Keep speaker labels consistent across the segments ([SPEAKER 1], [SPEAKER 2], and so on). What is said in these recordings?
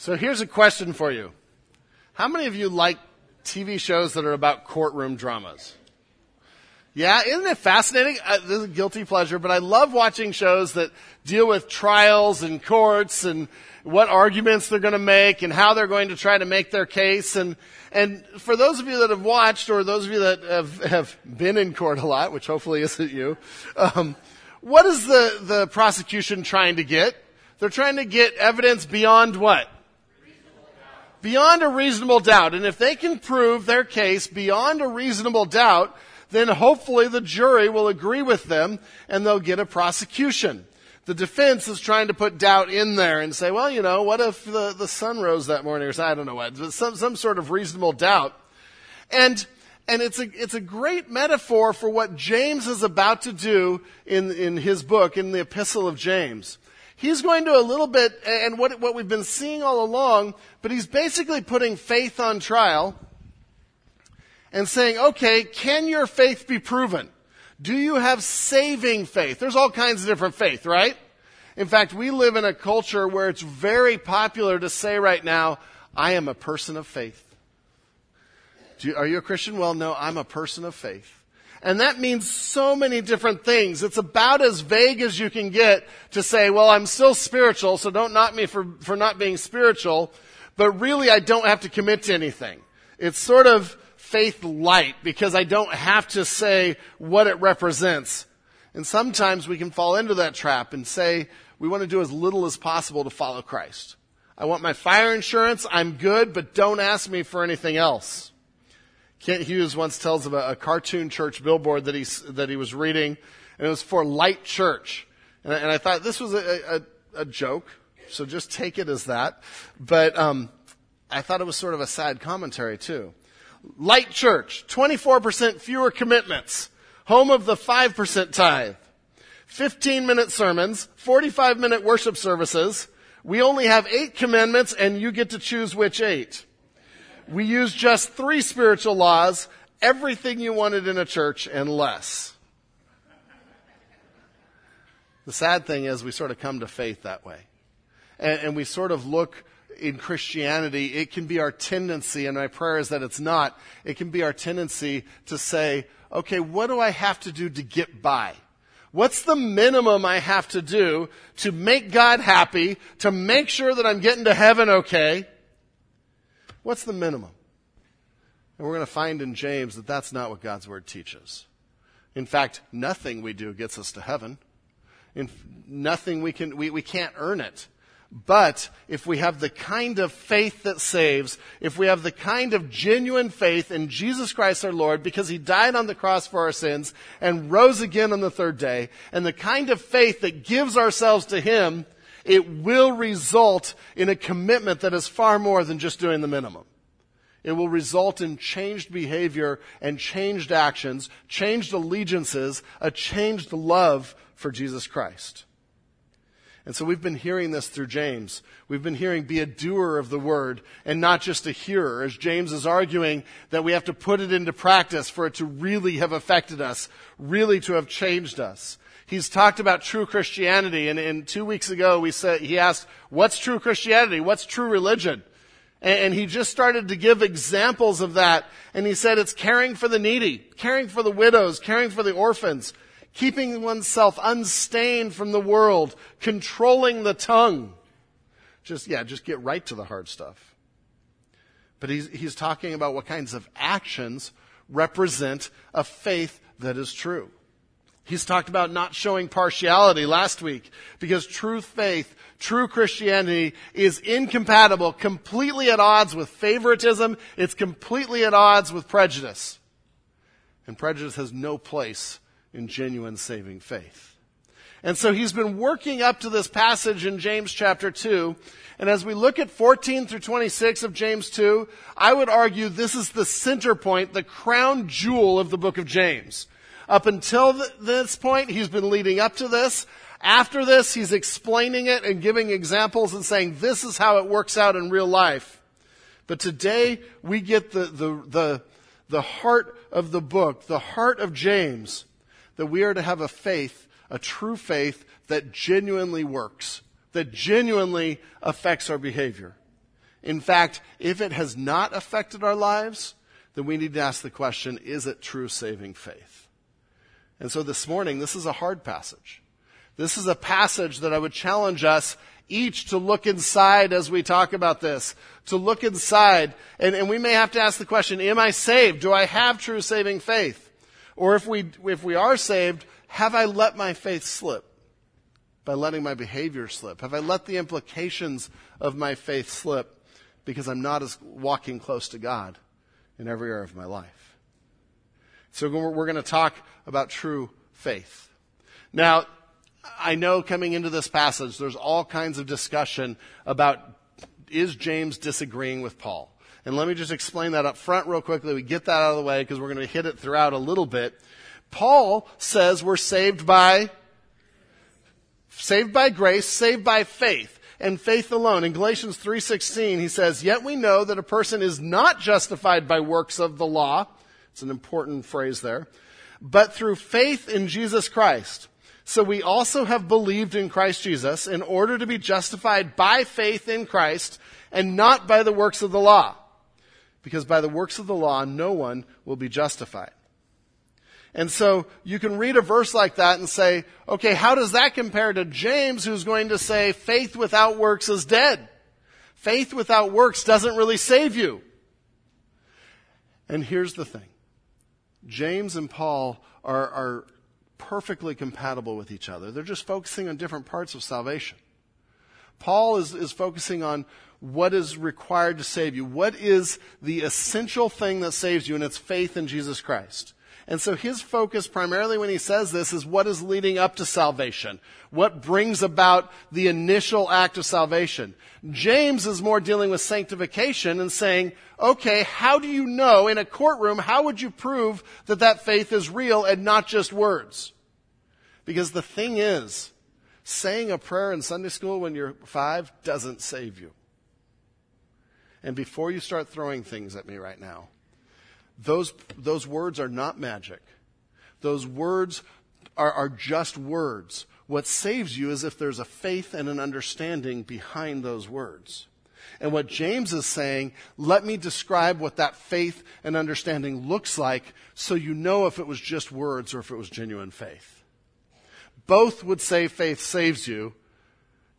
[SPEAKER 1] So here's a question for you. How many of you like TV shows that are about courtroom dramas? Yeah, isn't it fascinating? Uh, this is a guilty pleasure, but I love watching shows that deal with trials and courts and what arguments they're going to make and how they're going to try to make their case. And, and for those of you that have watched or those of you that have, have been in court a lot, which hopefully isn't you, um, what is the, the prosecution trying to get? They're trying to get evidence beyond what? Beyond a reasonable doubt. And if they can prove their case beyond a reasonable doubt, then hopefully the jury will agree with them and they'll get a prosecution. The defense is trying to put doubt in there and say, well, you know, what if the, the sun rose that morning or something? I don't know what, but some, some sort of reasonable doubt. And, and it's a, it's a great metaphor for what James is about to do in, in his book, in the epistle of James he's going to a little bit, and what, what we've been seeing all along, but he's basically putting faith on trial and saying, okay, can your faith be proven? Do you have saving faith? There's all kinds of different faith, right? In fact, we live in a culture where it's very popular to say right now, I am a person of faith. You, are you a Christian? Well, no, I'm a person of faith. And that means so many different things. It's about as vague as you can get to say, well, I'm still spiritual, so don't knock me for, for not being spiritual, but really I don't have to commit to anything. It's sort of faith light because I don't have to say what it represents. And sometimes we can fall into that trap and say, we want to do as little as possible to follow Christ. I want my fire insurance, I'm good, but don't ask me for anything else. Kent Hughes once tells of a, a cartoon church billboard that he, that he was reading, and it was for Light Church. And and I thought this was a, a, a, joke, so just take it as that. But um, I thought it was sort of a sad commentary, too. Light Church, 24% fewer commitments, home of the 5% tithe, 15 minute sermons, 45 minute worship services. We only have eight commandments, and you get to choose which eight. We use just three spiritual laws, everything you wanted in a church and less. The sad thing is we sort of come to faith that way. And, and, we sort of look in Christianity, it can be our tendency, and my prayer is that it's not, it can be our tendency to say, okay, what do I have to do to get by? What's the minimum I have to do to make God happy, to make sure that I'm getting to heaven okay? What's the minimum? And we're going to find in James that that's not what God's word teaches. In fact, nothing we do gets us to heaven. In nothing we can, we, we can't earn it. But if we have the kind of faith that saves, if we have the kind of genuine faith in Jesus Christ our Lord because he died on the cross for our sins and rose again on the third day, and the kind of faith that gives ourselves to him, it will result in a commitment that is far more than just doing the minimum. It will result in changed behavior and changed actions, changed allegiances, a changed love for Jesus Christ. And so we've been hearing this through James. We've been hearing be a doer of the word and not just a hearer, as James is arguing that we have to put it into practice for it to really have affected us, really to have changed us he's talked about true Christianity. And, and two weeks ago, we said, he asked, what's true Christianity? What's true religion? And, and he just started to give examples of that. And he said it's caring for the needy, caring for the widows, caring for the orphans, keeping oneself unstained from the world, controlling the tongue. Just, yeah, just get right to the hard stuff. But he's, he's talking about what kinds of actions represent a faith that is true. He's talked about not showing partiality last week because true faith, true Christianity is incompatible, completely at odds with favoritism. It's completely at odds with prejudice. And prejudice has no place in genuine saving faith. And so he's been working up to this passage in James chapter 2. And as we look at 14 through 26 of James 2, I would argue this is the center point, the crown jewel of the book of James. Up until th- this point, he's been leading up to this. After this, he's explaining it and giving examples and saying, this is how it works out in real life. But today, we get the, the, the, the heart of the book, the heart of James, that we are to have a faith, a true faith that genuinely works, that genuinely affects our behavior. In fact, if it has not affected our lives, then we need to ask the question, is it true saving faith? And so this morning, this is a hard passage. This is a passage that I would challenge us each to look inside as we talk about this, to look inside. And, and we may have to ask the question, am I saved? Do I have true saving faith? Or if we, if we are saved, have I let my faith slip? By letting my behavior slip? Have I let the implications of my faith slip because I'm not as walking close to God in every area of my life? So we're going to talk about true faith. Now, I know coming into this passage, there's all kinds of discussion about is James disagreeing with Paul? And let me just explain that up front real quickly. We get that out of the way because we're going to hit it throughout a little bit. Paul says we're saved by, saved by grace, saved by faith and faith alone. In Galatians 3:16 he says, "Yet we know that a person is not justified by works of the law." It's an important phrase there. "But through faith in Jesus Christ." So we also have believed in Christ Jesus in order to be justified by faith in Christ and not by the works of the law. Because by the works of the law, no one will be justified. And so you can read a verse like that and say, okay, how does that compare to James who's going to say faith without works is dead? Faith without works doesn't really save you. And here's the thing. James and Paul are, are perfectly compatible with each other. They're just focusing on different parts of salvation. Paul is, is focusing on what is required to save you. What is the essential thing that saves you? And it's faith in Jesus Christ. And so his focus primarily when he says this is what is leading up to salvation. What brings about the initial act of salvation. James is more dealing with sanctification and saying, okay, how do you know in a courtroom, how would you prove that that faith is real and not just words? Because the thing is, saying a prayer in Sunday school when you're five doesn't save you. And before you start throwing things at me right now, those, those words are not magic. Those words are, are just words. What saves you is if there's a faith and an understanding behind those words. And what James is saying, let me describe what that faith and understanding looks like so you know if it was just words or if it was genuine faith. Both would say faith saves you.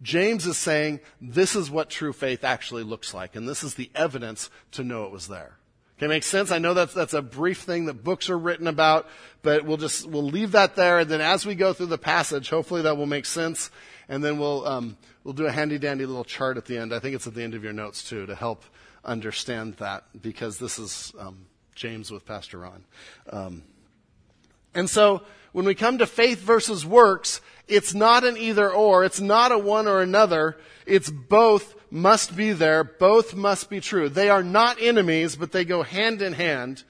[SPEAKER 1] James is saying this is what true faith actually looks like, and this is the evidence to know it was there. Okay, makes sense? I know that's, that's a brief thing that books are written about, but we'll just, we'll leave that there. And then as we go through the passage, hopefully that will make sense. And then we'll, um, we'll do a handy dandy little chart at the end. I think it's at the end of your notes too to help understand that because this is, um, James with Pastor Ron. Um, and so when we come to faith versus works, it's not an either or. It's not a one or another. It's both must be there. Both must be true. They are not enemies, but they go hand in hand.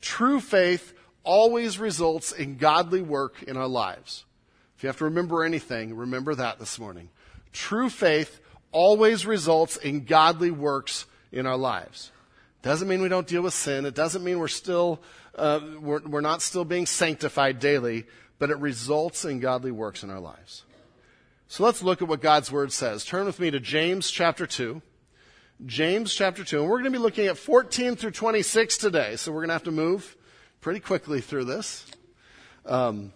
[SPEAKER 1] True faith always results in godly work in our lives. If you have to remember anything, remember that this morning. True faith always results in godly works in our lives. Doesn't mean we don't deal with sin. It doesn't mean we're still, uh, we're, we're not still being sanctified daily, but it results in godly works in our lives. So let's look at what God's Word says. Turn with me to James chapter 2. James chapter 2. And we're going to be looking at 14 through 26 today. So we're going to have to move pretty quickly through this. Um,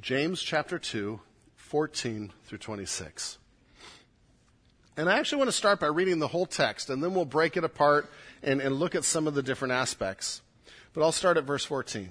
[SPEAKER 1] James chapter 2, 14 through 26. And I actually want to start by reading the whole text, and then we'll break it apart and, and look at some of the different aspects. But I'll start at verse 14.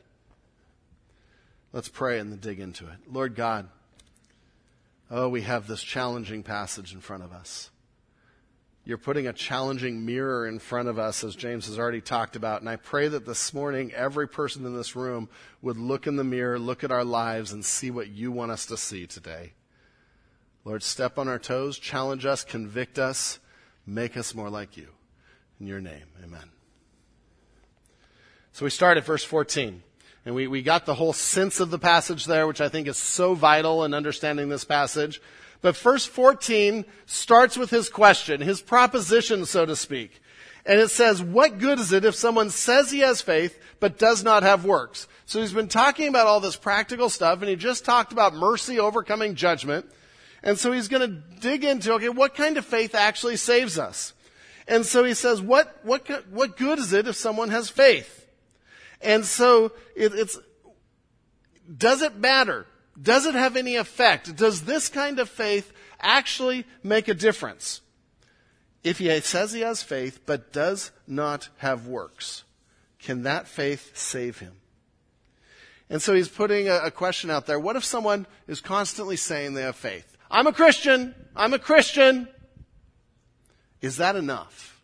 [SPEAKER 1] Let's pray and dig into it. Lord God, oh, we have this challenging passage in front of us. You're putting a challenging mirror in front of us, as James has already talked about. And I pray that this morning, every person in this room would look in the mirror, look at our lives, and see what you want us to see today. Lord, step on our toes, challenge us, convict us, Make us more like you. In your name, amen. So we start at verse 14. And we, we got the whole sense of the passage there, which I think is so vital in understanding this passage. But verse 14 starts with his question, his proposition, so to speak. And it says, what good is it if someone says he has faith, but does not have works? So he's been talking about all this practical stuff, and he just talked about mercy overcoming judgment. And so he's going to dig into, okay, what kind of faith actually saves us? And so he says, what, what, what good is it if someone has faith? And so it, it's, does it matter? Does it have any effect? Does this kind of faith actually make a difference? If he says he has faith but does not have works, can that faith save him? And so he's putting a, a question out there. What if someone is constantly saying they have faith? I'm a Christian. I'm a Christian. Is that enough?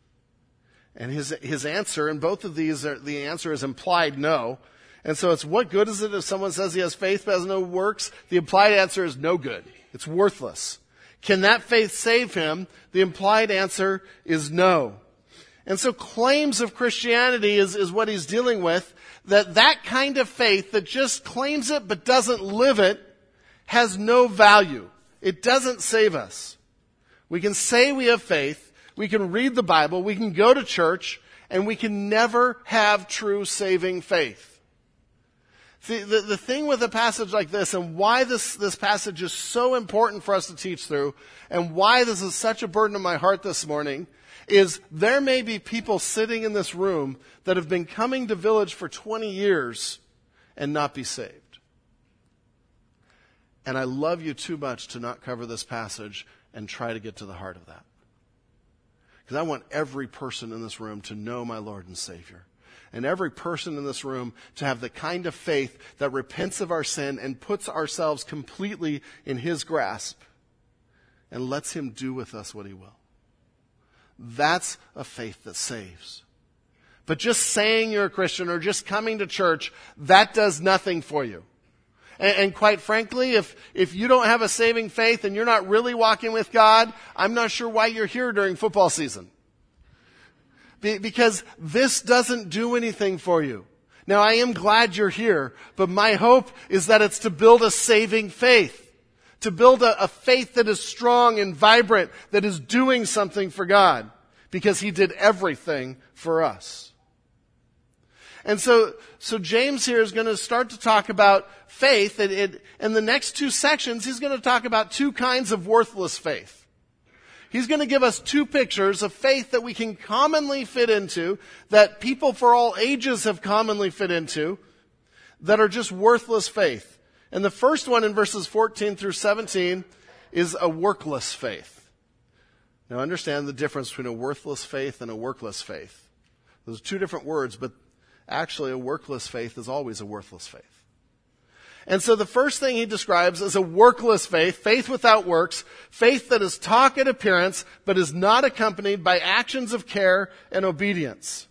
[SPEAKER 1] And his, his answer, and both of these, are, the answer is implied no. And so it's what good is it if someone says he has faith but has no works? The implied answer is no good. It's worthless. Can that faith save him? The implied answer is no. And so claims of Christianity is, is what he's dealing with. That that kind of faith that just claims it but doesn't live it has no value. It doesn't save us. We can say we have faith, we can read the Bible, we can go to church, and we can never have true saving faith. See, the, the thing with a passage like this and why this, this passage is so important for us to teach through and why this is such a burden in my heart this morning is there may be people sitting in this room that have been coming to village for 20 years and not be saved. And I love you too much to not cover this passage and try to get to the heart of that. Because I want every person in this room to know my Lord and Savior. And every person in this room to have the kind of faith that repents of our sin and puts ourselves completely in His grasp and lets Him do with us what He will. That's a faith that saves. But just saying you're a Christian or just coming to church, that does nothing for you. And, and, quite frankly, if, if you don't have a saving faith and you're not really walking with God, I'm not sure why you're here during football season. Be, because this doesn't do anything for you. Now I am glad you're here, but my hope is that it's to build a saving faith. To build a, a faith that is strong and vibrant, that is doing something for God. Because He did everything for us. And so, so James here is going to start to talk about faith. And it, in the next two sections, he's going to talk about two kinds of worthless faith. He's going to give us two pictures of faith that we can commonly fit into, that people for all ages have commonly fit into, that are just worthless faith. And the first one in verses 14 through 17 is a workless faith. Now understand the difference between a worthless faith and a workless faith. Those are two different words, but Actually, a workless faith is always a worthless faith. And so the first thing he describes is a workless faith, faith without works, faith that is talk and appearance, but is not accompanied by actions of care and obedience.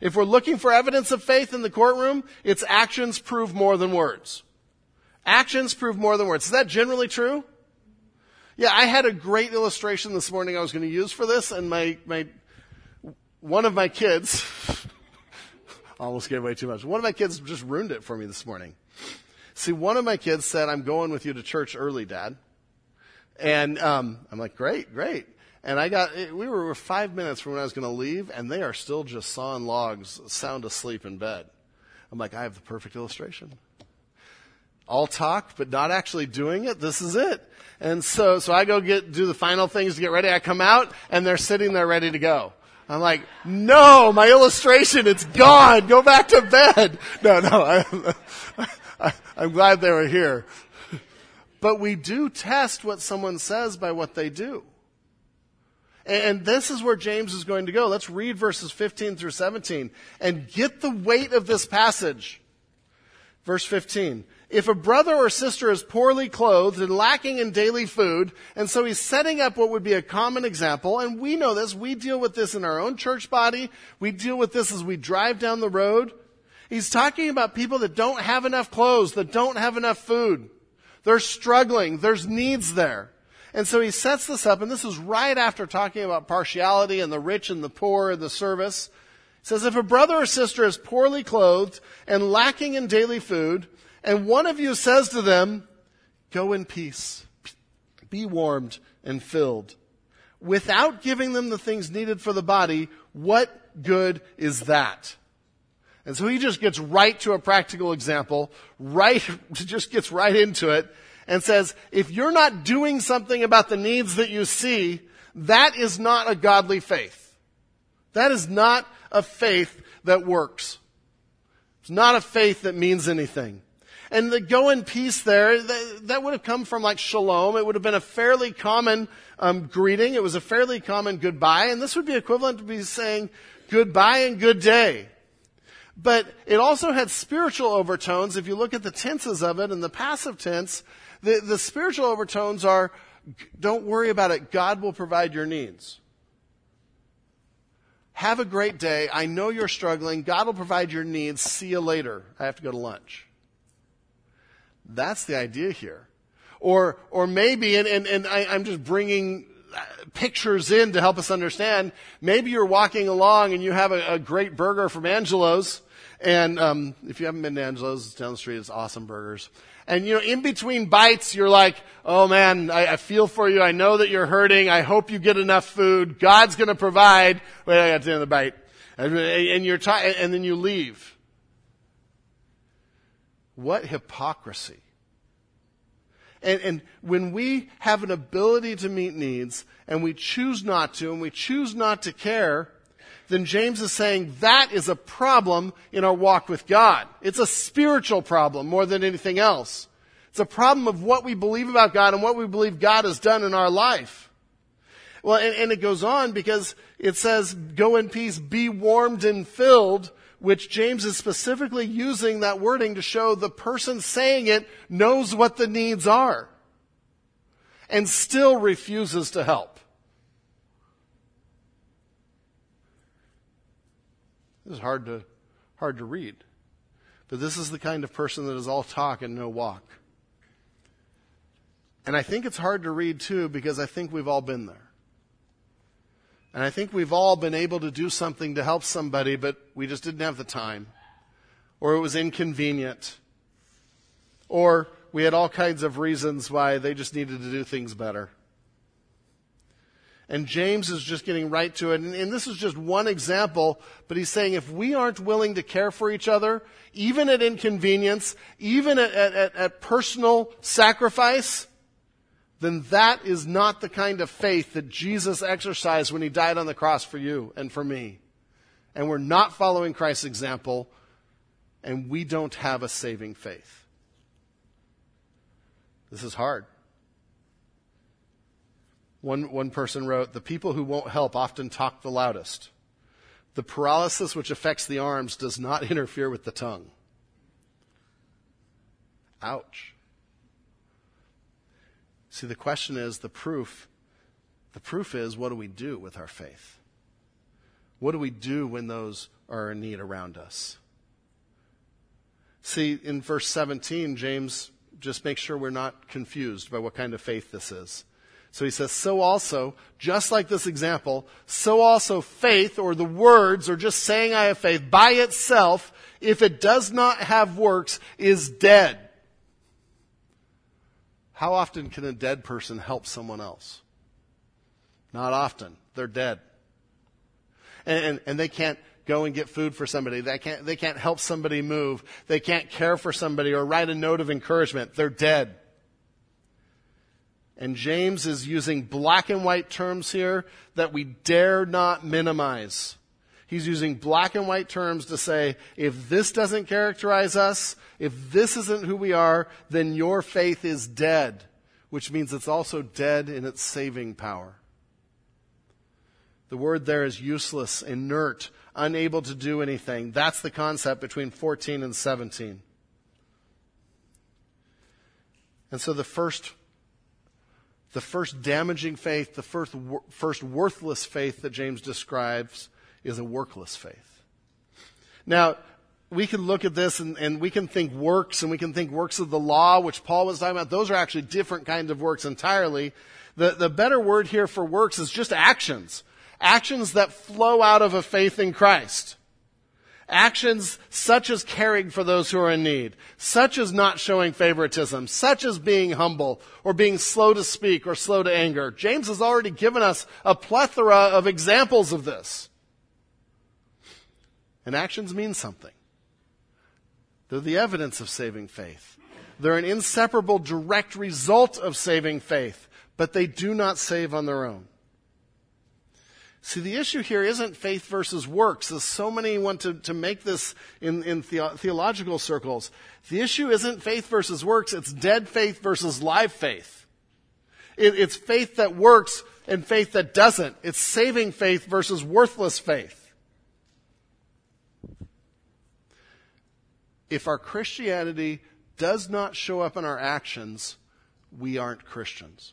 [SPEAKER 1] If we're looking for evidence of faith in the courtroom, its actions prove more than words. Actions prove more than words. Is that generally true? Yeah, I had a great illustration this morning I was going to use for this, and my, my, one of my kids, almost gave away too much. One of my kids just ruined it for me this morning. See, one of my kids said, I'm going with you to church early, Dad. And um, I'm like, great, great. And I got, we were five minutes from when I was going to leave, and they are still just sawing logs, sound asleep in bed. I'm like, I have the perfect illustration. All talk, but not actually doing it. This is it. And so, so I go get, do the final things to get ready. I come out, and they're sitting there ready to go. I'm like, no, my illustration, it's gone. Go back to bed. No, no, I, I, I'm glad they were here. But we do test what someone says by what they do. And this is where James is going to go. Let's read verses 15 through 17 and get the weight of this passage. Verse 15. If a brother or sister is poorly clothed and lacking in daily food, and so he's setting up what would be a common example, and we know this, we deal with this in our own church body, we deal with this as we drive down the road. He's talking about people that don't have enough clothes, that don't have enough food. They're struggling, there's needs there. And so he sets this up, and this is right after talking about partiality and the rich and the poor and the service. He says, if a brother or sister is poorly clothed and lacking in daily food, and one of you says to them, go in peace, be warmed and filled, without giving them the things needed for the body, what good is that? And so he just gets right to a practical example, right, just gets right into it and says, if you're not doing something about the needs that you see, that is not a godly faith. That is not a faith that works. It's not a faith that means anything. And the go in peace there, that, would have come from like shalom. It would have been a fairly common um, greeting. It was a fairly common goodbye. And this would be equivalent to be saying goodbye and good day. But it also had spiritual overtones. If you look at the tenses of it and the passive tense, the, the spiritual overtones are don't worry about it. God will provide your needs. Have a great day. I know you're struggling. God will provide your needs. See you later. I have to go to lunch. That's the idea here. Or, or maybe, and, and, and I, I'm just bringing uh, pictures in to help us understand. Maybe you're walking along and you have a, a great burger from Angelo's. And um, if you haven't been to Angelo's, down the street. It's awesome burgers. And you know, in between bites, you're like, oh man, I, I feel for you. I know that you're hurting. I hope you get enough food. God's going to provide. Wait, I got to the end of the bite. And, and you're t- and then you leave. What hypocrisy. And, and, when we have an ability to meet needs and we choose not to and we choose not to care, then James is saying that is a problem in our walk with God. It's a spiritual problem more than anything else. It's a problem of what we believe about God and what we believe God has done in our life. Well, and, and it goes on because it says, go in peace, be warmed and filled, which James is specifically using that wording to show the person saying it knows what the needs are and still refuses to help. This is hard to, hard to read. But this is the kind of person that is all talk and no walk. And I think it's hard to read too because I think we've all been there. And I think we've all been able to do something to help somebody, but we just didn't have the time. Or it was inconvenient. Or we had all kinds of reasons why they just needed to do things better. And James is just getting right to it. And, and, this is just one example, but he's saying if we aren't willing to care for each other, even at inconvenience, even at, at, at personal sacrifice, then that is not the kind of faith that Jesus exercised when he died on the cross for you and for me. And we're not following Christ's example, and we don't have a saving faith. This is hard. One, one person wrote, The people who won't help often talk the loudest. The paralysis which affects the arms does not interfere with the tongue. Ouch. See, the question is the proof. The proof is what do we do with our faith? What do we do when those are in need around us? See, in verse 17, James just makes sure we're not confused by what kind of faith this is. So he says, so also, just like this example, so also faith or the words or just saying I have faith by itself, if it does not have works, is dead. How often can a dead person help someone else? Not often. They're dead. And, and, and they can't go and get food for somebody. They can't, they can't help somebody move. They can't care for somebody or write a note of encouragement. They're dead. And James is using black and white terms here that we dare not minimize. He's using black and white terms to say, if this doesn't characterize us, if this isn't who we are, then your faith is dead, which means it's also dead in its saving power. The word there is useless, inert, unable to do anything. That's the concept between 14 and 17. And so the first, the first damaging faith, the first, first worthless faith that James describes is a workless faith. Now, we can look at this and, and, we can think works and we can think works of the law, which Paul was talking about. Those are actually different kinds of works entirely. The, the better word here for works is just actions. Actions that flow out of a faith in Christ. Actions such as caring for those who are in need, such as not showing favoritism, such as being humble or being slow to speak or slow to anger. James has already given us a plethora of examples of this. And actions mean something. They're the evidence of saving faith. They're an inseparable direct result of saving faith, but they do not save on their own. See, the issue here isn't faith versus works, as so many want to, to make this in, in the, theological circles. The issue isn't faith versus works, it's dead faith versus live faith. It, it's faith that works and faith that doesn't. It's saving faith versus worthless faith. If our Christianity does not show up in our actions, we aren't Christians.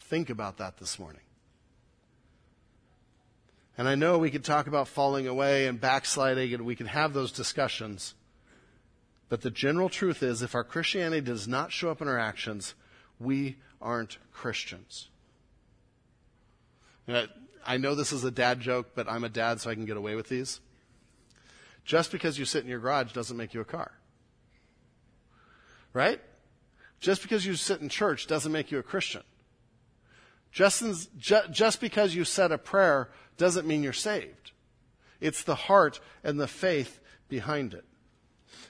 [SPEAKER 1] Think about that this morning. And I know we could talk about falling away and backsliding, and we can have those discussions. But the general truth is if our Christianity does not show up in our actions, we aren't Christians. I know this is a dad joke, but I'm a dad, so I can get away with these. Just because you sit in your garage doesn't make you a car. Right? Just because you sit in church doesn't make you a Christian. Just, just because you said a prayer doesn't mean you're saved. It's the heart and the faith behind it.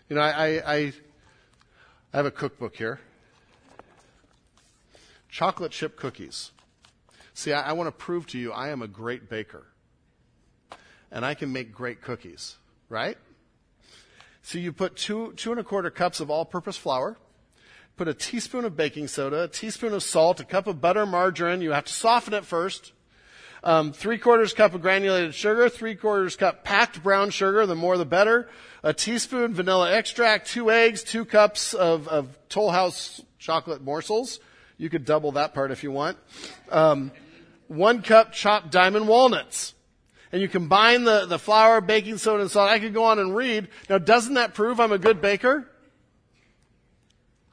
[SPEAKER 1] You know, I, I, I have a cookbook here. Chocolate chip cookies. See, I, I want to prove to you I am a great baker. And I can make great cookies right? So you put two, two and a quarter cups of all purpose flour, put a teaspoon of baking soda, a teaspoon of salt, a cup of butter, margarine. You have to soften it first. Um, three quarters cup of granulated sugar, three quarters cup packed brown sugar, the more the better. A teaspoon vanilla extract, two eggs, two cups of, of Toll House chocolate morsels. You could double that part if you want. Um, one cup chopped diamond walnuts and you combine the, the flour, baking soda, and salt. I could go on and read. Now, doesn't that prove I'm a good baker?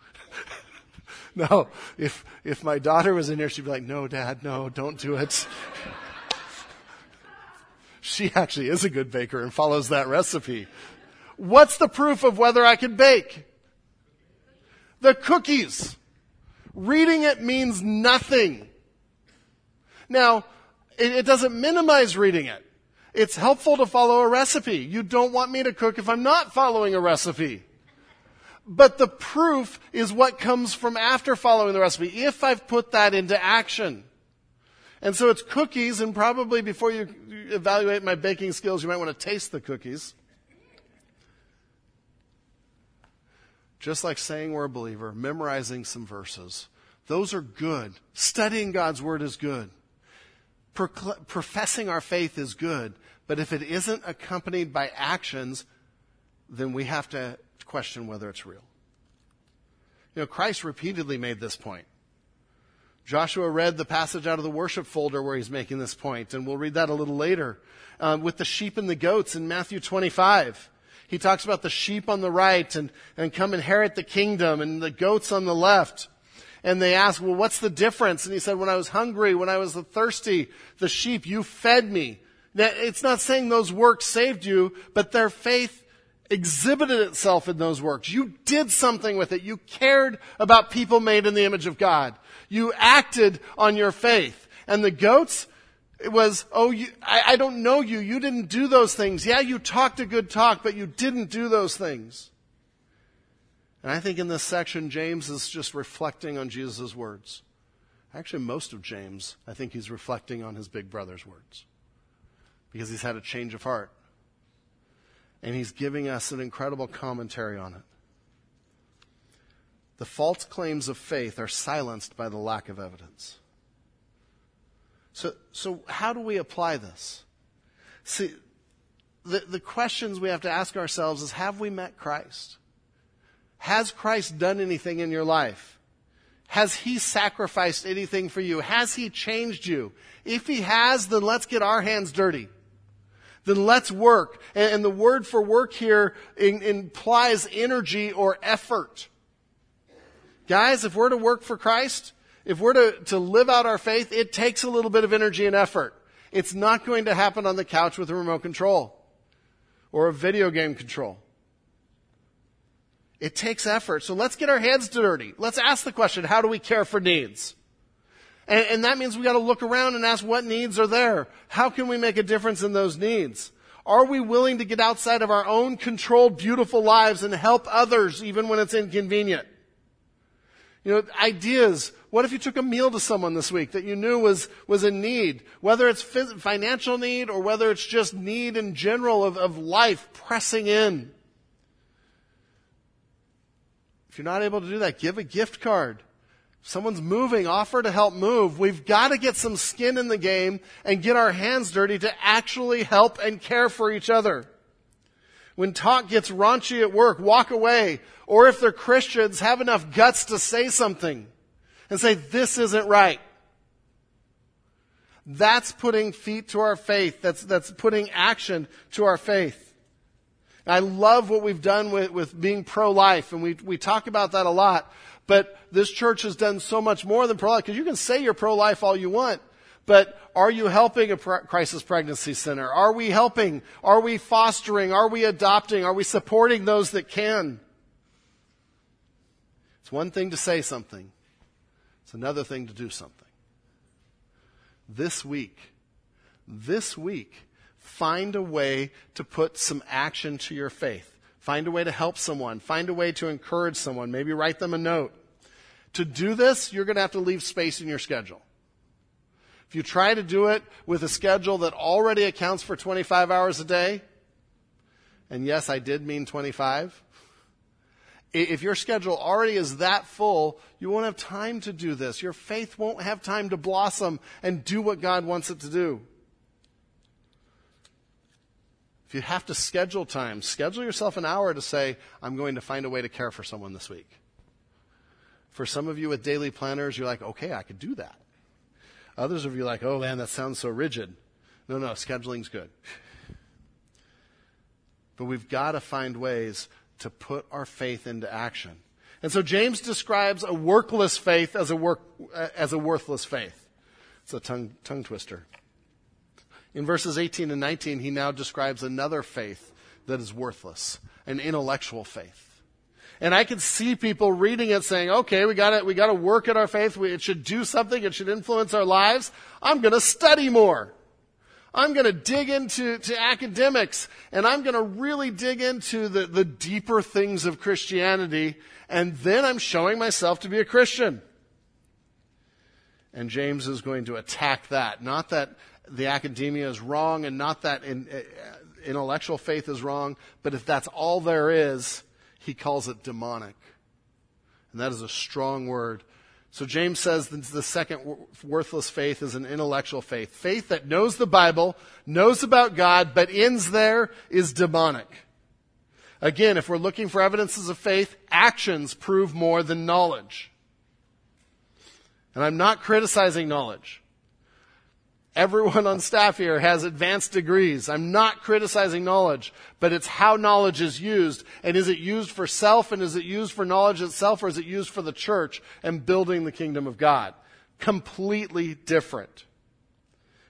[SPEAKER 1] no. If, if my daughter was in here, she'd be like, no, dad, no, don't do it. she actually is a good baker and follows that recipe. What's the proof of whether I can bake? The cookies. Reading it means nothing. Now, it, it doesn't minimize reading it. It's helpful to follow a recipe. You don't want me to cook if I'm not following a recipe. But the proof is what comes from after following the recipe, if I've put that into action. And so it's cookies, and probably before you evaluate my baking skills, you might want to taste the cookies. Just like saying we're a believer, memorizing some verses. Those are good. Studying God's Word is good professing our faith is good, but if it isn't accompanied by actions, then we have to question whether it's real. You know, Christ repeatedly made this point. Joshua read the passage out of the worship folder where he's making this point, and we'll read that a little later. Um, with the sheep and the goats in Matthew 25. He talks about the sheep on the right and, and come inherit the kingdom and the goats on the left and they asked, well, what's the difference? And he said, when I was hungry, when I was thirsty, the sheep, you fed me. Now, it's not saying those works saved you, but their faith exhibited itself in those works. You did something with it. You cared about people made in the image of God. You acted on your faith. And the goats, it was, oh, you, I, I don't know you. You didn't do those things. Yeah, you talked a good talk, but you didn't do those things. And I think in this section, James is just reflecting on Jesus' words. Actually, most of James, I think he's reflecting on his big brother's words because he's had a change of heart. And he's giving us an incredible commentary on it. The false claims of faith are silenced by the lack of evidence. So, so how do we apply this? See, the, the questions we have to ask ourselves is have we met Christ? Has Christ done anything in your life? Has he sacrificed anything for you? Has he changed you? If he has, then let's get our hands dirty. Then let's work. And, the word for work here in, implies energy or effort. Guys, if we're to work for Christ, if we're to, to live out our faith, it takes a little bit of energy and effort. It's not going to happen on the couch with a remote control or a video game control. It takes effort. So let's get our hands dirty. Let's ask the question, how do we care for needs? And, and that means we gotta look around and ask what needs are there. How can we make a difference in those needs? Are we willing to get outside of our own controlled, beautiful lives and help others even when it's inconvenient? You know, ideas. What if you took a meal to someone this week that you knew was, was in need? Whether it's financial need or whether it's just need in general of, of life pressing in. If you're not able to do that, give a gift card. If someone's moving, offer to help move. We've got to get some skin in the game and get our hands dirty to actually help and care for each other. When talk gets raunchy at work, walk away. Or if they're Christians, have enough guts to say something and say, this isn't right. That's putting feet to our faith. That's, that's putting action to our faith. I love what we've done with, with being pro-life, and we, we talk about that a lot. But this church has done so much more than pro-life, because you can say you're pro-life all you want, but are you helping a crisis pregnancy center? Are we helping? Are we fostering? Are we adopting? Are we supporting those that can? It's one thing to say something. It's another thing to do something. This week, this week, find a way to put some action to your faith. Find a way to help someone. Find a way to encourage someone. Maybe write them a note. To do this, you're going to have to leave space in your schedule. If you try to do it with a schedule that already accounts for 25 hours a day, and yes, I did mean 25. If your schedule already is that full, you won't have time to do this. Your faith won't have time to blossom and do what God wants it to do. You have to schedule time, schedule yourself an hour to say, I'm going to find a way to care for someone this week. For some of you with daily planners, you're like, okay, I could do that. Others of you are like, oh man, that sounds so rigid. No, no, scheduling's good. But we've got to find ways to put our faith into action. And so James describes a workless faith as a work, as a worthless faith. It's a tongue, tongue twister. In verses 18 and 19, he now describes another faith that is worthless, an intellectual faith. And I can see people reading it saying, okay, we gotta, we gotta work at our faith. We, it should do something. It should influence our lives. I'm gonna study more. I'm gonna dig into to academics and I'm gonna really dig into the, the deeper things of Christianity. And then I'm showing myself to be a Christian. And James is going to attack that. Not that the academia is wrong and not that in, uh, intellectual faith is wrong, but if that's all there is, he calls it demonic. And that is a strong word. So James says the second worthless faith is an intellectual faith. Faith that knows the Bible, knows about God, but ends there is demonic. Again, if we're looking for evidences of faith, actions prove more than knowledge. And I'm not criticizing knowledge. Everyone on staff here has advanced degrees. I'm not criticizing knowledge, but it's how knowledge is used. And is it used for self and is it used for knowledge itself or is it used for the church and building the kingdom of God? Completely different.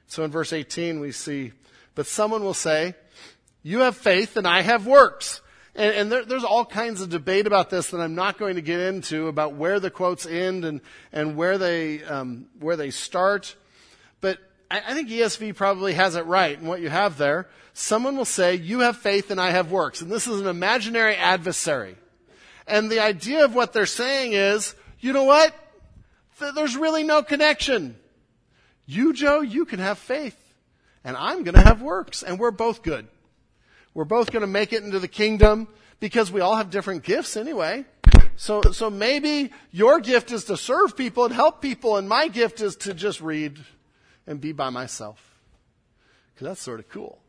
[SPEAKER 1] So in verse 18 we see, but someone will say, you have faith and I have works. And, and there, there's all kinds of debate about this that I'm not going to get into about where the quotes end and, and where they, um, where they start. But I, think ESV probably has it right in what you have there. Someone will say, you have faith and I have works. And this is an imaginary adversary. And the idea of what they're saying is, you know what? There's really no connection. You, Joe, you can have faith. And I'm going to have works. And we're both good. We're both going to make it into the kingdom because we all have different gifts anyway. So, so maybe your gift is to serve people and help people, and my gift is to just read and be by myself. Because that's sort of cool.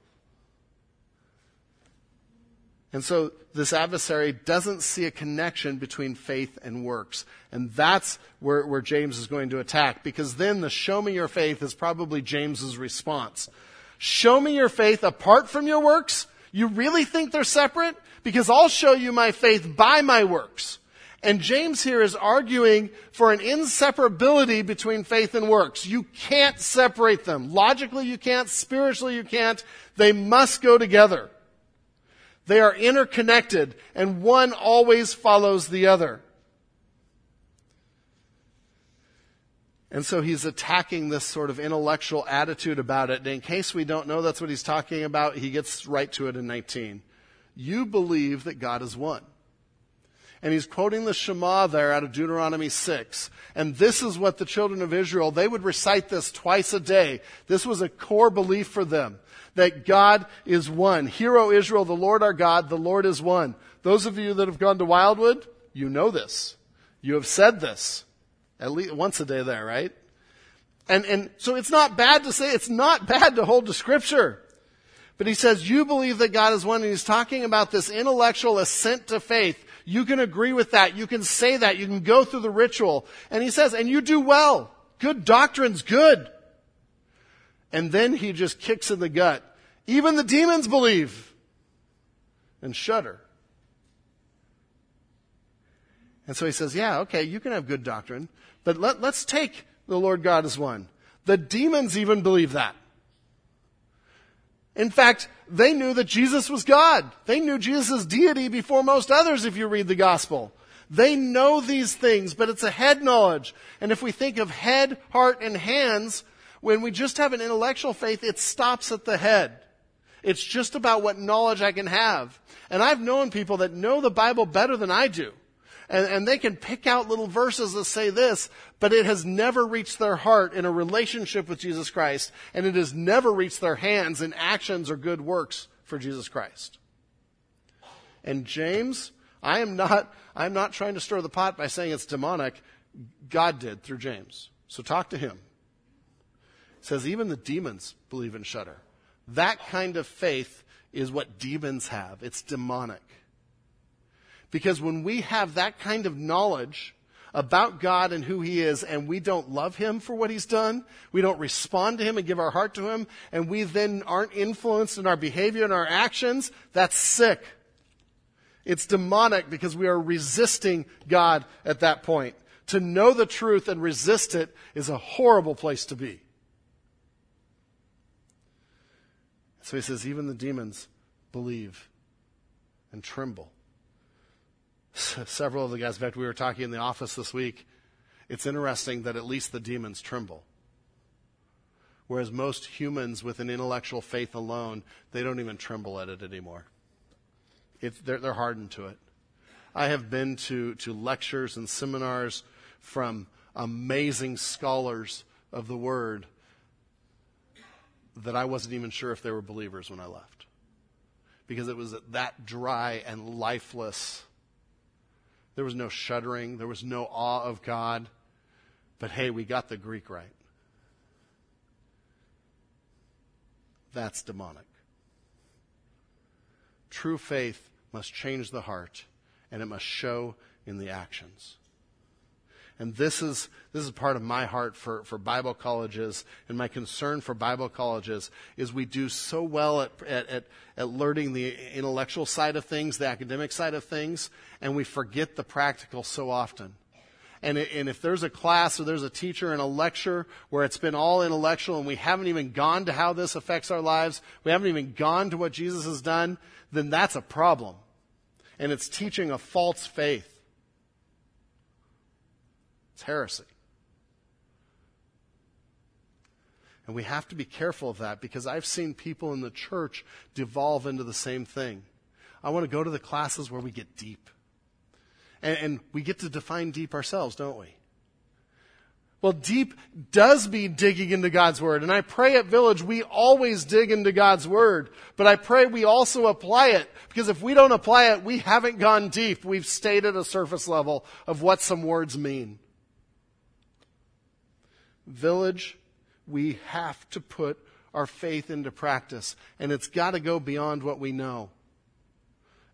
[SPEAKER 1] And so this adversary doesn't see a connection between faith and works. And that's where, where James is going to attack, because then the show me your faith is probably James's response. Show me your faith apart from your works? You really think they're separate? Because I'll show you my faith by my works. And James here is arguing for an inseparability between faith and works. You can't separate them. Logically you can't, spiritually you can't. They must go together. They are interconnected, and one always follows the other. And so he's attacking this sort of intellectual attitude about it. And in case we don't know that's what he's talking about, he gets right to it in 19. You believe that God is one. And he's quoting the Shema there out of Deuteronomy 6. And this is what the children of Israel, they would recite this twice a day. This was a core belief for them that God is one. Hear, O Israel, the Lord our God, the Lord is one. Those of you that have gone to Wildwood, you know this. You have said this at least once a day there, right? And, and so it's not bad to say, it's not bad to hold to scripture. But he says, you believe that God is one, and he's talking about this intellectual assent to faith. You can agree with that. You can say that. You can go through the ritual. And he says, and you do well. Good doctrine's good. And then he just kicks in the gut. Even the demons believe and shudder. And so he says, yeah, okay, you can have good doctrine, but let, let's take the Lord God as one. The demons even believe that. In fact, they knew that Jesus was God. They knew Jesus' deity before most others if you read the gospel. They know these things, but it's a head knowledge. And if we think of head, heart, and hands, when we just have an intellectual faith, it stops at the head. It's just about what knowledge I can have. And I've known people that know the Bible better than I do. And, and, they can pick out little verses that say this, but it has never reached their heart in a relationship with Jesus Christ, and it has never reached their hands in actions or good works for Jesus Christ. And James, I am not, I'm not trying to stir the pot by saying it's demonic. God did through James. So talk to him says even the demons believe and shudder. That kind of faith is what demons have. It's demonic. Because when we have that kind of knowledge about God and who He is, and we don't love Him for what He's done, we don't respond to Him and give our heart to Him, and we then aren't influenced in our behavior and our actions, that's sick. It's demonic because we are resisting God at that point. To know the truth and resist it is a horrible place to be. So he says, even the demons believe and tremble. Several of the guys, in fact, we were talking in the office this week. It's interesting that at least the demons tremble. Whereas most humans with an intellectual faith alone, they don't even tremble at it anymore. It, they're, they're hardened to it. I have been to, to lectures and seminars from amazing scholars of the Word that I wasn't even sure if they were believers when I left. Because it was that dry and lifeless. There was no shuddering, there was no awe of God. But hey, we got the Greek right. That's demonic. True faith must change the heart, and it must show in the actions. And this is, this is part of my heart for, for Bible colleges and my concern for Bible colleges is we do so well at, at, at, at learning the intellectual side of things, the academic side of things, and we forget the practical so often. And, it, and if there's a class or there's a teacher in a lecture where it's been all intellectual and we haven't even gone to how this affects our lives, we haven't even gone to what Jesus has done, then that's a problem. and it's teaching a false faith. It's heresy. And we have to be careful of that because I've seen people in the church devolve into the same thing. I want to go to the classes where we get deep. And, and we get to define deep ourselves, don't we? Well, deep does mean digging into God's Word. And I pray at Village we always dig into God's Word. But I pray we also apply it. Because if we don't apply it, we haven't gone deep. We've stayed at a surface level of what some words mean. Village, we have to put our faith into practice. And it's got to go beyond what we know.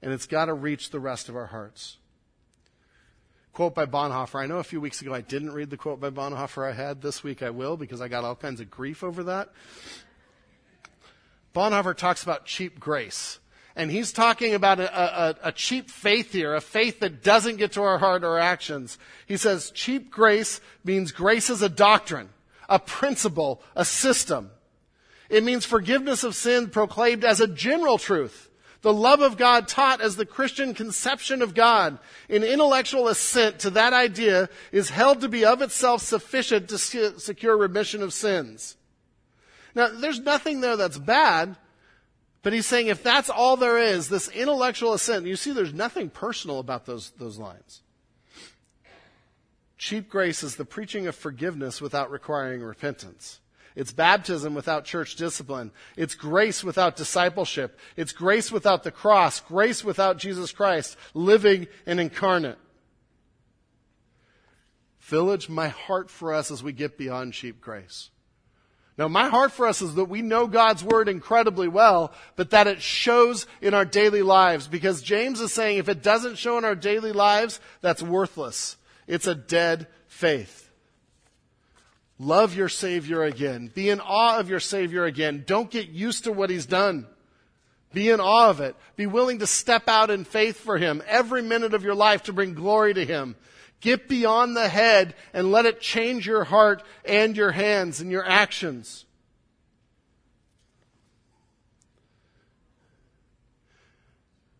[SPEAKER 1] And it's got to reach the rest of our hearts quote by Bonhoeffer. I know a few weeks ago I didn't read the quote by Bonhoeffer I had. This week I will because I got all kinds of grief over that. Bonhoeffer talks about cheap grace. And he's talking about a, a, a, cheap faith here, a faith that doesn't get to our heart or actions. He says cheap grace means grace is a doctrine, a principle, a system. It means forgiveness of sin proclaimed as a general truth the love of God taught as the Christian conception of God, an intellectual assent to that idea is held to be of itself sufficient to secure remission of sins. Now, there's nothing there that's bad, but he's saying if that's all there is, this intellectual assent, you see there's nothing personal about those, those lines. Cheap grace is the preaching of forgiveness without requiring repentance. It's baptism without church discipline. It's grace without discipleship. It's grace without the cross. Grace without Jesus Christ, living and incarnate. Village, my heart for us as we get beyond cheap grace. Now, my heart for us is that we know God's word incredibly well, but that it shows in our daily lives. Because James is saying if it doesn't show in our daily lives, that's worthless. It's a dead faith. Love your Savior again. Be in awe of your Savior again. Don't get used to what He's done. Be in awe of it. Be willing to step out in faith for Him every minute of your life to bring glory to Him. Get beyond the head and let it change your heart and your hands and your actions.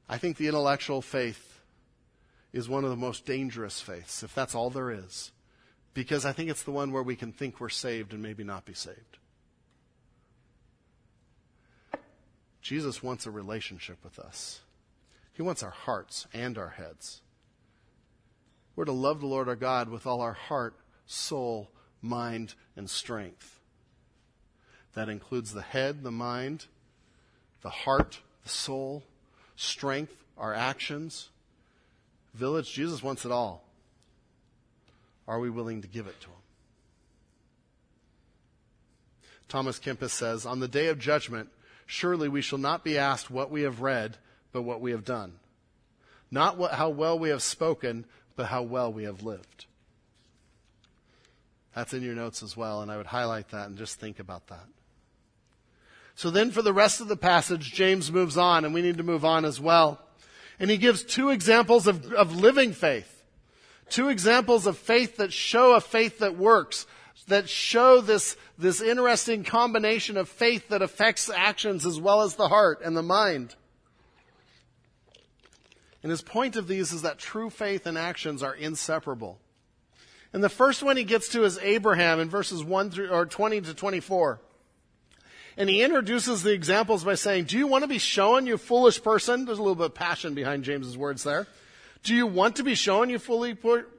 [SPEAKER 1] I think the intellectual faith is one of the most dangerous faiths, if that's all there is because I think it's the one where we can think we're saved and maybe not be saved. Jesus wants a relationship with us. He wants our hearts and our heads. We're to love the Lord our God with all our heart, soul, mind, and strength. That includes the head, the mind, the heart, the soul, strength, our actions. Village, Jesus wants it all. Are we willing to give it to him? Thomas Kempis says, On the day of judgment, surely we shall not be asked what we have read, but what we have done. Not what, how well we have spoken, but how well we have lived. That's in your notes as well, and I would highlight that and just think about that. So then for the rest of the passage, James moves on, and we need to move on as well. And he gives two examples of, of living faith. Two examples of faith that show a faith that works, that show this, this interesting combination of faith that affects actions as well as the heart and the mind. And his point of these is that true faith and actions are inseparable. And the first one he gets to is Abraham in verses 1 through, or 20 to 24. And he introduces the examples by saying, Do you want to be shown, you foolish person? There's a little bit of passion behind James's words there. Do you want to be shown, you, fully,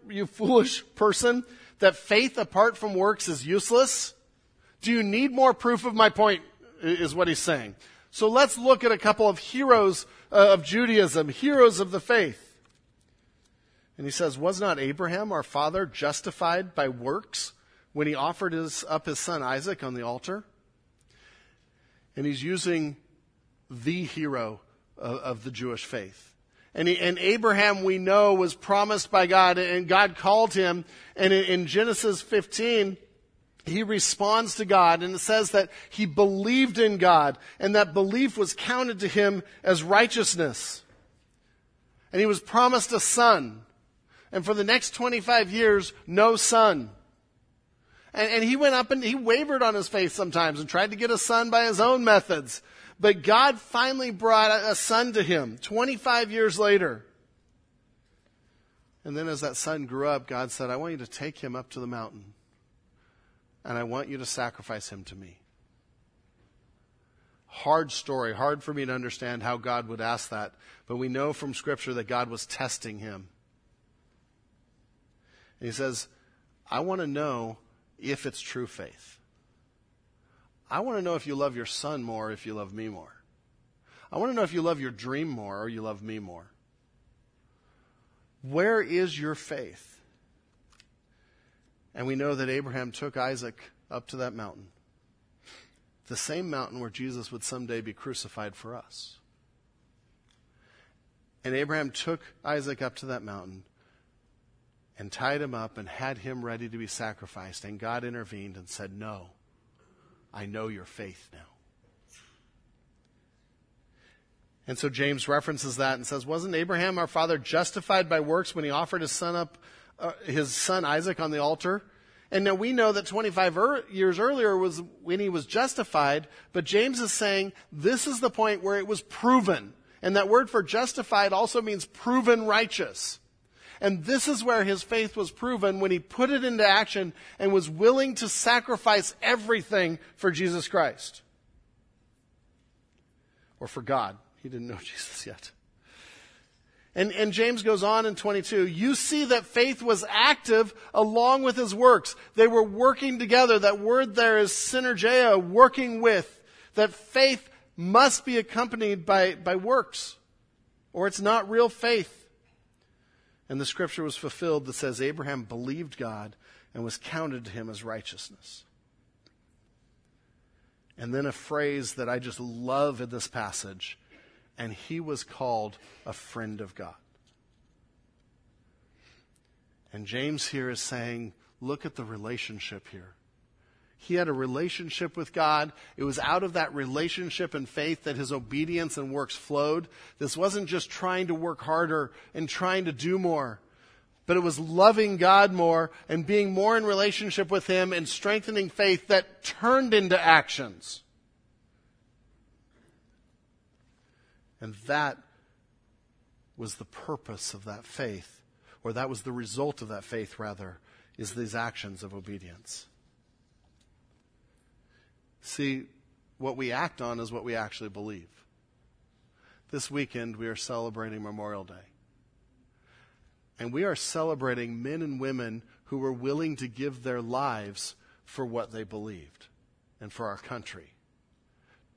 [SPEAKER 1] you foolish person, that faith apart from works is useless? Do you need more proof of my point, is what he's saying. So let's look at a couple of heroes Uh, of Judaism, heroes of the faith. And he says, Was not Abraham, our father, justified by works when he offered his, up his son Isaac on the altar? And he's using the hero of, of the Jewish faith. And, he, and, Abraham, we know, was promised by God, and God called him. And in, in, Genesis 15, he responds to God, and it says that he believed in God, and that belief was counted to him as righteousness. And he was promised a son. And for the next 25 years, no son. And, and he went up and he wavered on his faith sometimes and tried to get a son by his own methods. But God finally brought a son to him 25 years later. And then as that son grew up, God said, I want you to take him up to the mountain, and I want you to sacrifice him to me. Hard story, hard for me to understand how God would ask that, but we know from Scripture that God was testing him. And he says, I want to know if it's true faith. I want to know if you love your son more, if you love me more. I want to know if you love your dream more or you love me more. Where is your faith? And we know that Abraham took Isaac up to that mountain, the same mountain where Jesus would someday be crucified for us. And Abraham took Isaac up to that mountain and tied him up and had him ready to be sacrificed. And God intervened and said, No, I know your faith now. And so James references that and says, Wasn't Abraham our father justified by works when he offered his son up, uh, his son Isaac on the altar? And now we know that 25 er- years earlier was when he was justified, but James is saying this is the point where it was proven. And that word for justified also means proven righteous. And this is where his faith was proven when he put it into action and was willing to sacrifice everything for Jesus Christ. Or for God. He didn't know Jesus yet. And, and James goes on in 22, you see that faith was active along with his works. They were working together. That word there is synergia, working with. That faith must be accompanied by, by works, or it's not real faith. And the scripture was fulfilled that says Abraham believed God and was counted to him as righteousness. And then a phrase that I just love in this passage, and he was called a friend of God. And James here is saying, look at the relationship here. He had a relationship with God. It was out of that relationship and faith that his obedience and works flowed. This wasn't just trying to work harder and trying to do more, but it was loving God more and being more in relationship with him and strengthening faith that turned into actions. And that was the purpose of that faith, or that was the result of that faith, rather, is these actions of obedience. See, what we act on is what we actually believe. This weekend, we are celebrating Memorial Day. And we are celebrating men and women who were willing to give their lives for what they believed and for our country.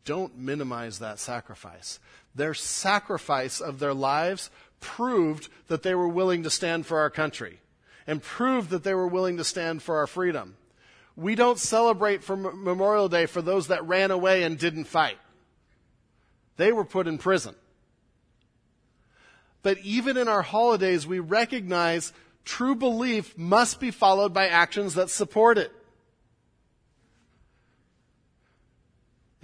[SPEAKER 1] Don't minimize that sacrifice. Their sacrifice of their lives proved that they were willing to stand for our country and proved that they were willing to stand for our freedom. We don't celebrate for Memorial Day for those that ran away and didn't fight. They were put in prison. But even in our holidays, we recognize true belief must be followed by actions that support it.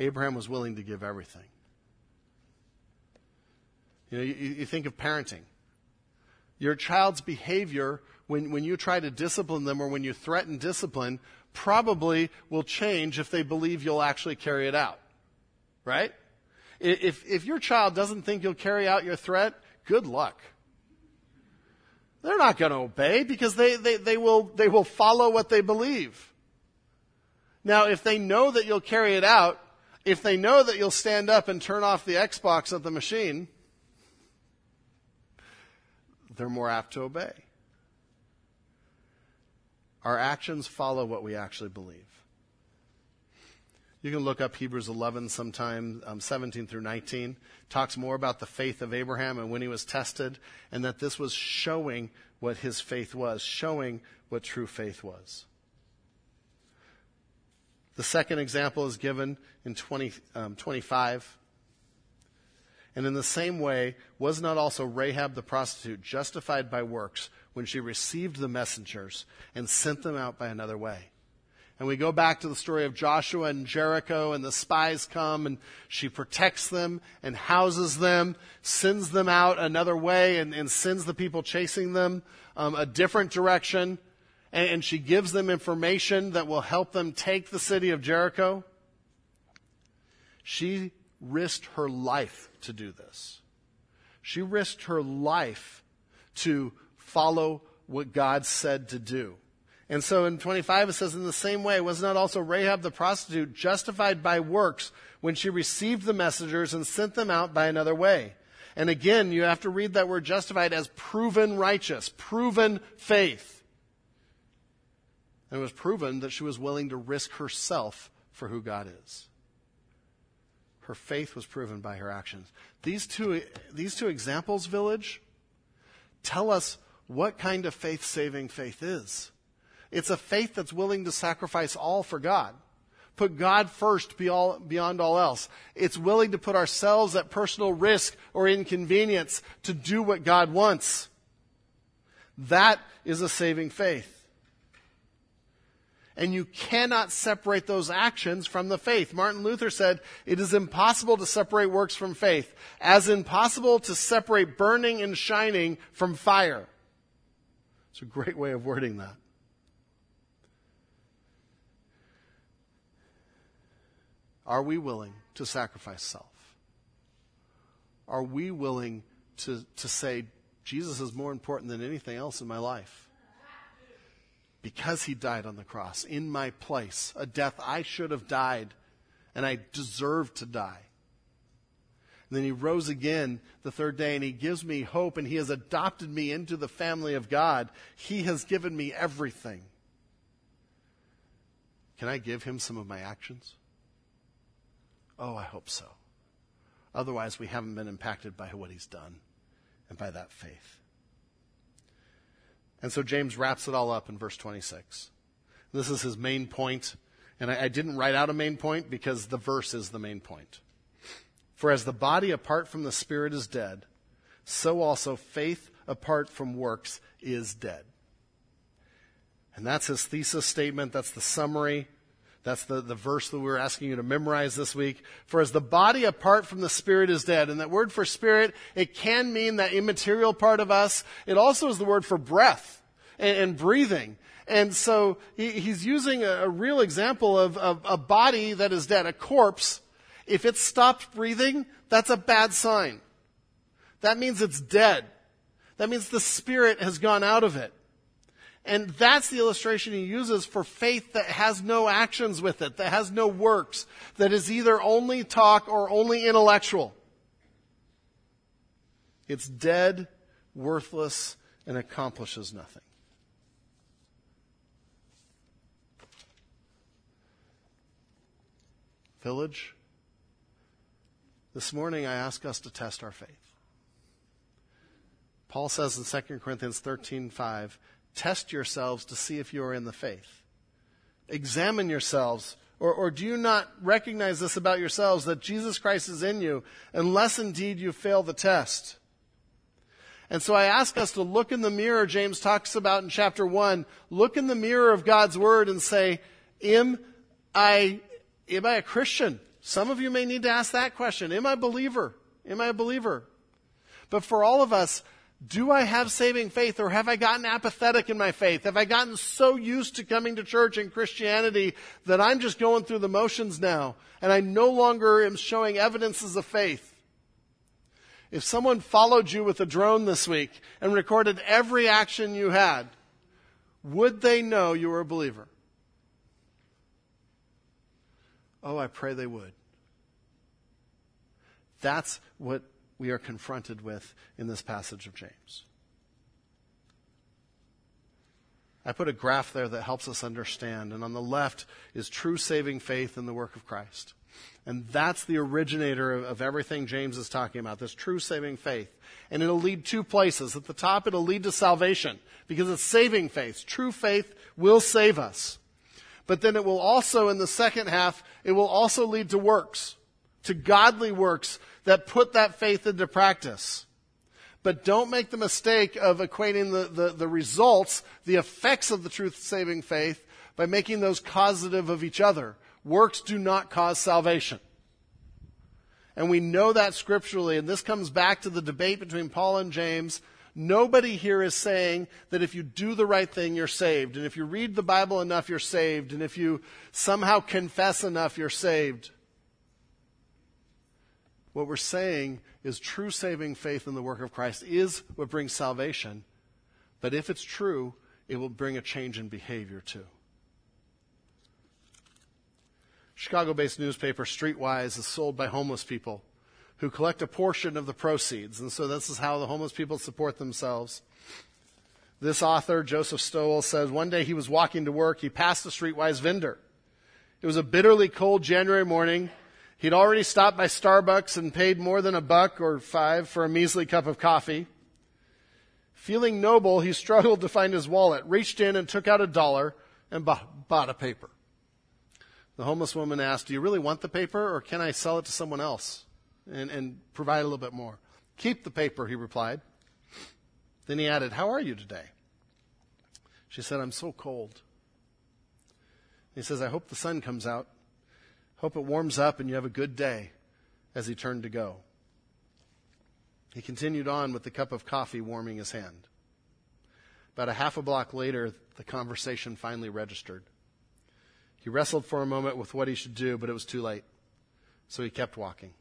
[SPEAKER 1] Abraham was willing to give everything. You know, you, you think of parenting. Your child's behavior when, when you try to discipline them or when you threaten discipline probably will change if they believe you'll actually carry it out. Right? If, if your child doesn't think you'll carry out your threat, good luck. They're not going to obey because they, they, they, will, they will follow what they believe. Now, if they know that you'll carry it out, if they know that you'll stand up and turn off the Xbox at the machine, they're more apt to obey. Our actions follow what we actually believe. You can look up Hebrews 11 sometime, um, 17 through 19. Talks more about the faith of Abraham and when he was tested, and that this was showing what his faith was, showing what true faith was. The second example is given in 20, um, 25. And in the same way, was not also Rahab the prostitute justified by works when she received the messengers and sent them out by another way. And we go back to the story of Joshua and Jericho, and the spies come, and she protects them and houses them, sends them out another way, and, and sends the people chasing them um, a different direction. And, she gives them information that will help them take the city of Jericho. She risked her life to do this. She risked her life to follow what God said to do. And so in 25 it says, in the same way, was not also Rahab the prostitute justified by works when she received the messengers and sent them out by another way? And again, you have to read that word justified as proven righteous, proven faith. And it was proven that she was willing to risk herself for who God is. Her faith was proven by her actions. These two, these two examples, village, tell us what kind of faith saving faith is. It's a faith that's willing to sacrifice all for God. Put God first beyond all else. It's willing to put ourselves at personal risk or inconvenience to do what God wants. That is a saving faith. And you cannot separate those actions from the faith. Martin Luther said, it is impossible to separate works from faith, as impossible to separate burning and shining from fire. It's a great way of wording that. Are we willing to sacrifice self? Are we willing to, to say, Jesus is more important than anything else in my life? Because he died on the cross in my place, a death I should have died and I deserved to die. And then he rose again the third day and he gives me hope and he has adopted me into the family of God. He has given me everything. Can I give him some of my actions? Oh, I hope so. Otherwise, we haven't been impacted by what he's done and by that faith. And so James wraps it all up in verse 26. This is his main point, and I, I didn't write out a main point because the verse is the main point. For as the body apart from the spirit is dead, so also faith apart from works is dead. And that's his thesis statement. That's the summary. That's the, the verse that we were asking you to memorize this week. For as the body apart from the spirit is dead, and that word for spirit, it can mean that immaterial part of us. It also is the word for breath and, and breathing. And so he, he's using a, a real example of, of a body that is dead, a corpse. If it stopped breathing, that's a bad sign. That means it's dead. That means the spirit has gone out of it. And that's the illustration he uses for faith that has no actions with it, that has no works, that is either only talk or only intellectual. It's dead, worthless, and accomplishes nothing. Village, this morning I ask us to test our faith. Paul says in 2 Corinthians 13 5, Test yourselves to see if you are in the faith. Examine yourselves. Or, or do you not recognize this about yourselves that Jesus Christ is in you, unless indeed you fail the test? And so I ask us to look in the mirror, James talks about in chapter 1. Look in the mirror of God's Word and say, Am I, am I a Christian? Some of you may need to ask that question. Am I a believer? Am I a believer? But for all of us, do I have saving faith or have I gotten apathetic in my faith? Have I gotten so used to coming to church and Christianity that I'm just going through the motions now and I no longer am showing evidences of faith? If someone followed you with a drone this week and recorded every action you had, would they know you were a believer? Oh, I pray they would. That's what we are confronted with in this passage of James. I put a graph there that helps us understand. And on the left is true saving faith in the work of Christ. And that's the originator of, everything James is talking about, this true saving faith. And it'll lead two places. At the top, it'll lead to salvation because it's saving faith. True faith will save us. But then it will also, in the second half, it will also lead to works, to godly works that put that faith into practice. But don't make the mistake of equating the, the, the results, the effects of the truth saving faith, by making those causative of each other. Works do not cause salvation. And we know that scripturally, and this comes back to the debate between Paul and James. Nobody here is saying that if you do the right thing, you're saved. And if you read the Bible enough, you're saved. And if you somehow confess enough, you're saved. What we're saying is true saving faith in the work of Christ is what brings salvation. But if it's true, it will bring a change in behavior too. Chicago based newspaper Streetwise is sold by homeless people who collect a portion of the proceeds. And so this is how the homeless people support themselves. This author, Joseph Stowell, says one day he was walking to work. He passed a Streetwise vendor. It was a bitterly cold January morning. He'd already stopped by Starbucks and paid more than a buck or five for a measly cup of coffee. Feeling noble, he struggled to find his wallet, reached in and took out a dollar and bought, a paper. The homeless woman asked, Do you really want the paper or can I sell it to someone else and, and provide a little bit more? Keep the paper, he replied. Then he added, How are you today? She said, I'm so cold. He says, I hope the sun comes out. Hope it warms up and you have a good day as he turned to go. He continued on with the cup of coffee warming his hand. About a half a block later, the conversation finally registered. He wrestled for a moment with what he should do, but it was too late. So he kept walking.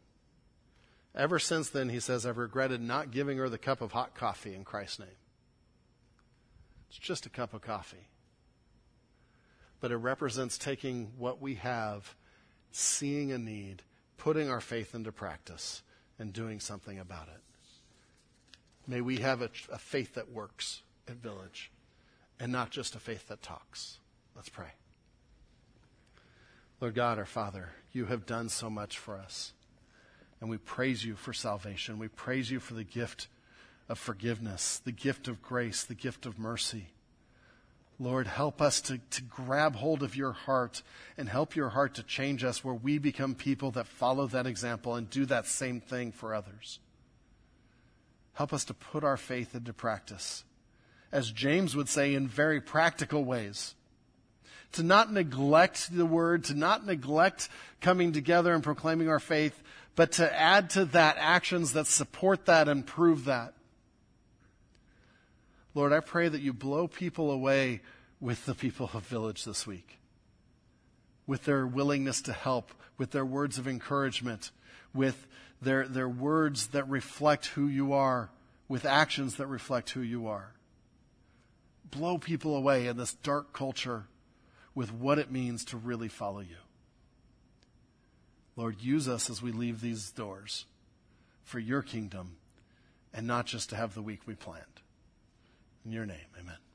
[SPEAKER 1] Ever since then, he says, I've regretted not giving her the cup of hot coffee in Christ's name. It's just a cup of coffee. But it represents taking what we have, seeing a need, putting our faith into practice, and doing something about it. May we have a, a faith that works at Village and not just a faith that talks. Let's pray. Lord God, our Father, you have done so much for us. And we praise you for salvation. We praise you for the gift of forgiveness, the gift of grace, the gift of mercy. Lord, help us to, to grab hold of your heart and help your heart to change us where we become people that follow that example and do that same thing for others. Help us to put our faith into practice. As James would say, in very practical ways to not neglect the word, to not neglect coming together and proclaiming our faith, but to add to that actions that support that and prove that. Lord, I pray that you blow people away with the people of Village this week, with their willingness to help, with their words of encouragement, with their, their words that reflect who you are, with actions that reflect who you are. Blow people away in this dark culture with what it means to really follow you. Lord, use us as we leave these doors for your kingdom and not just to have the week we planned. In your name, amen.